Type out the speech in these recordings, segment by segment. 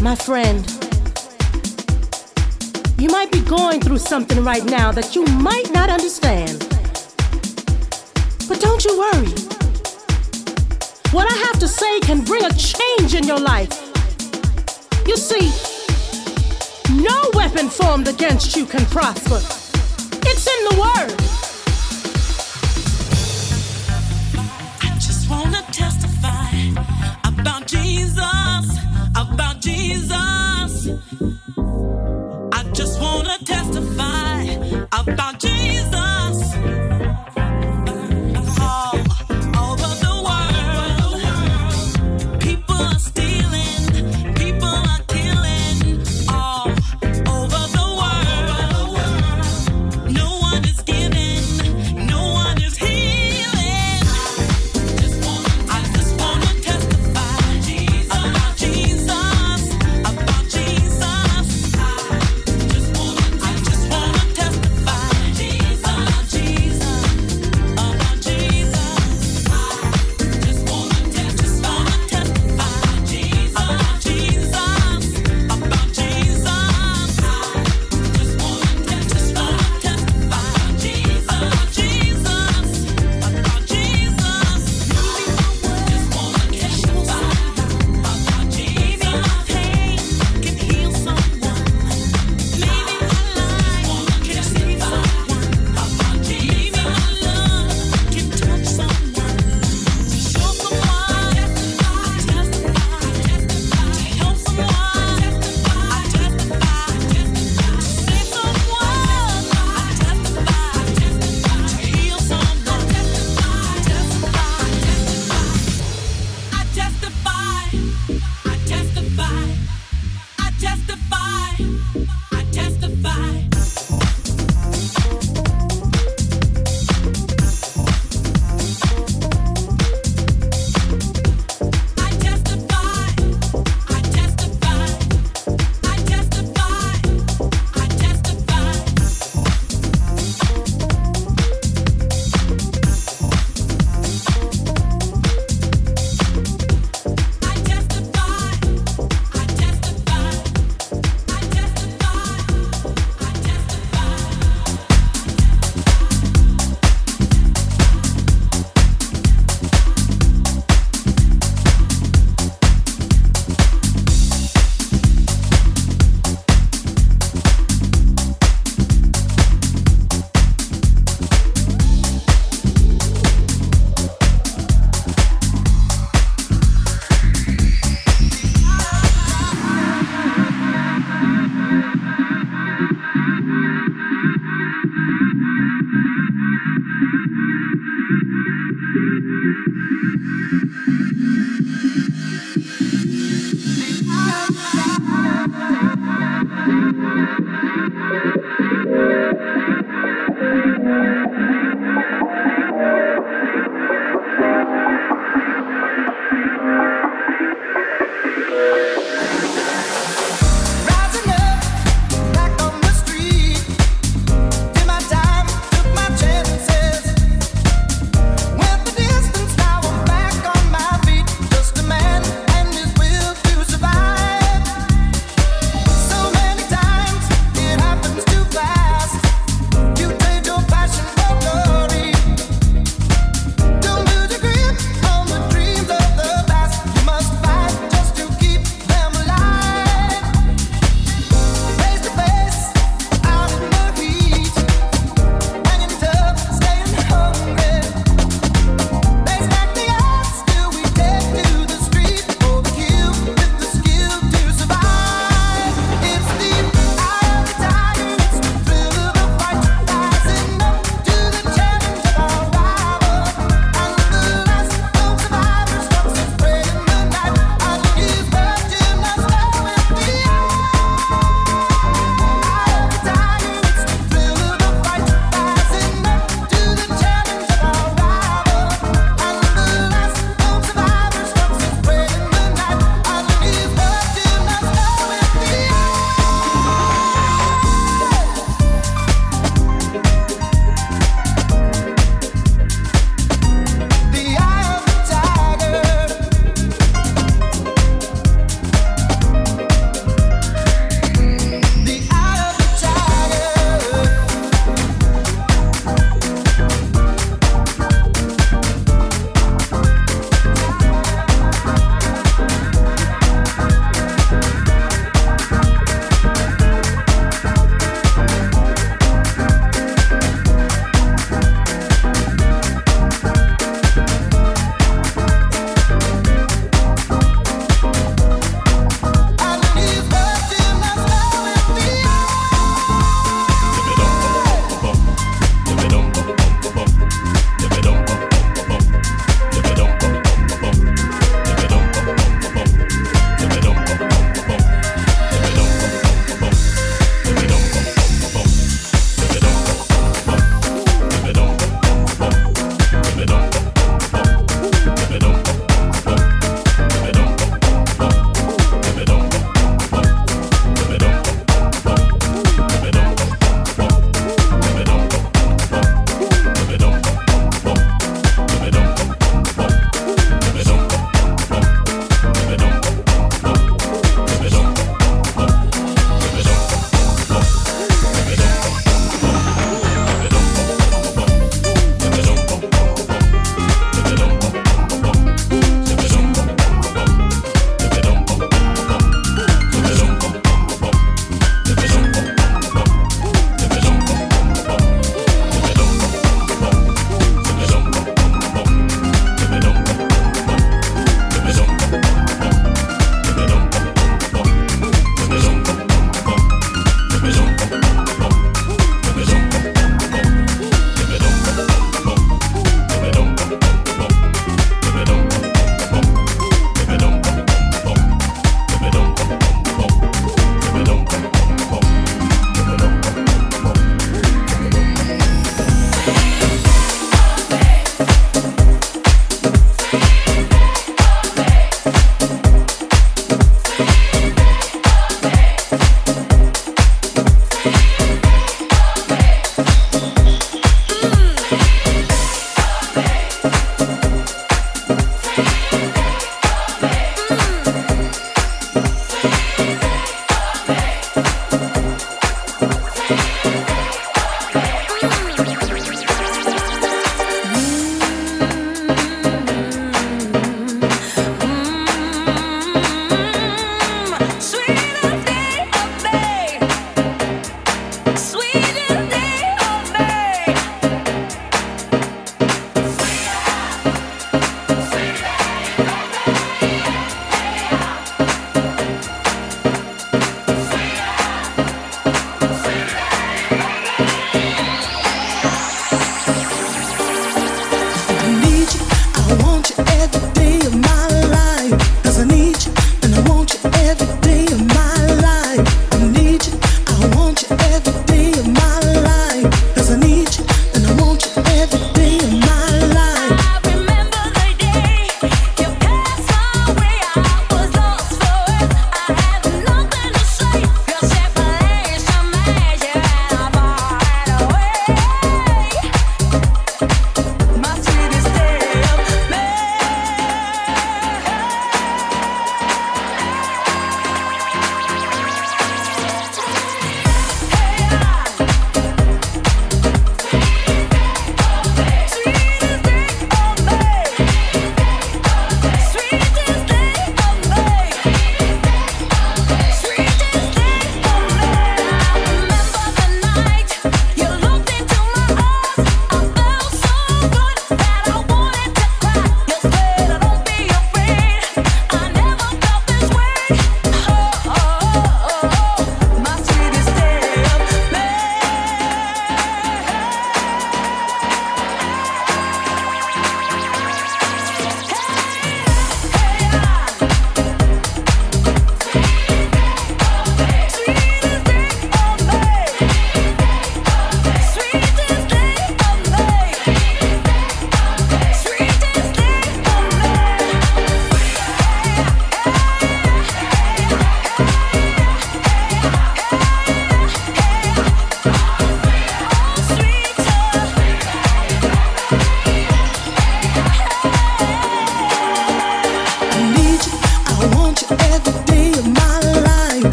My friend, you might be going through something right now that you might not understand. But don't you worry. What I have to say can bring a change in your life. You see, no weapon formed against you can prosper. It's in the Word. I just want to testify about Jesus, about Jesus.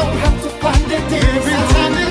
So have to find it Every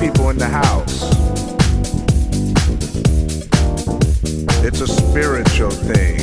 people in the house. It's a spiritual thing.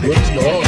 Let's go.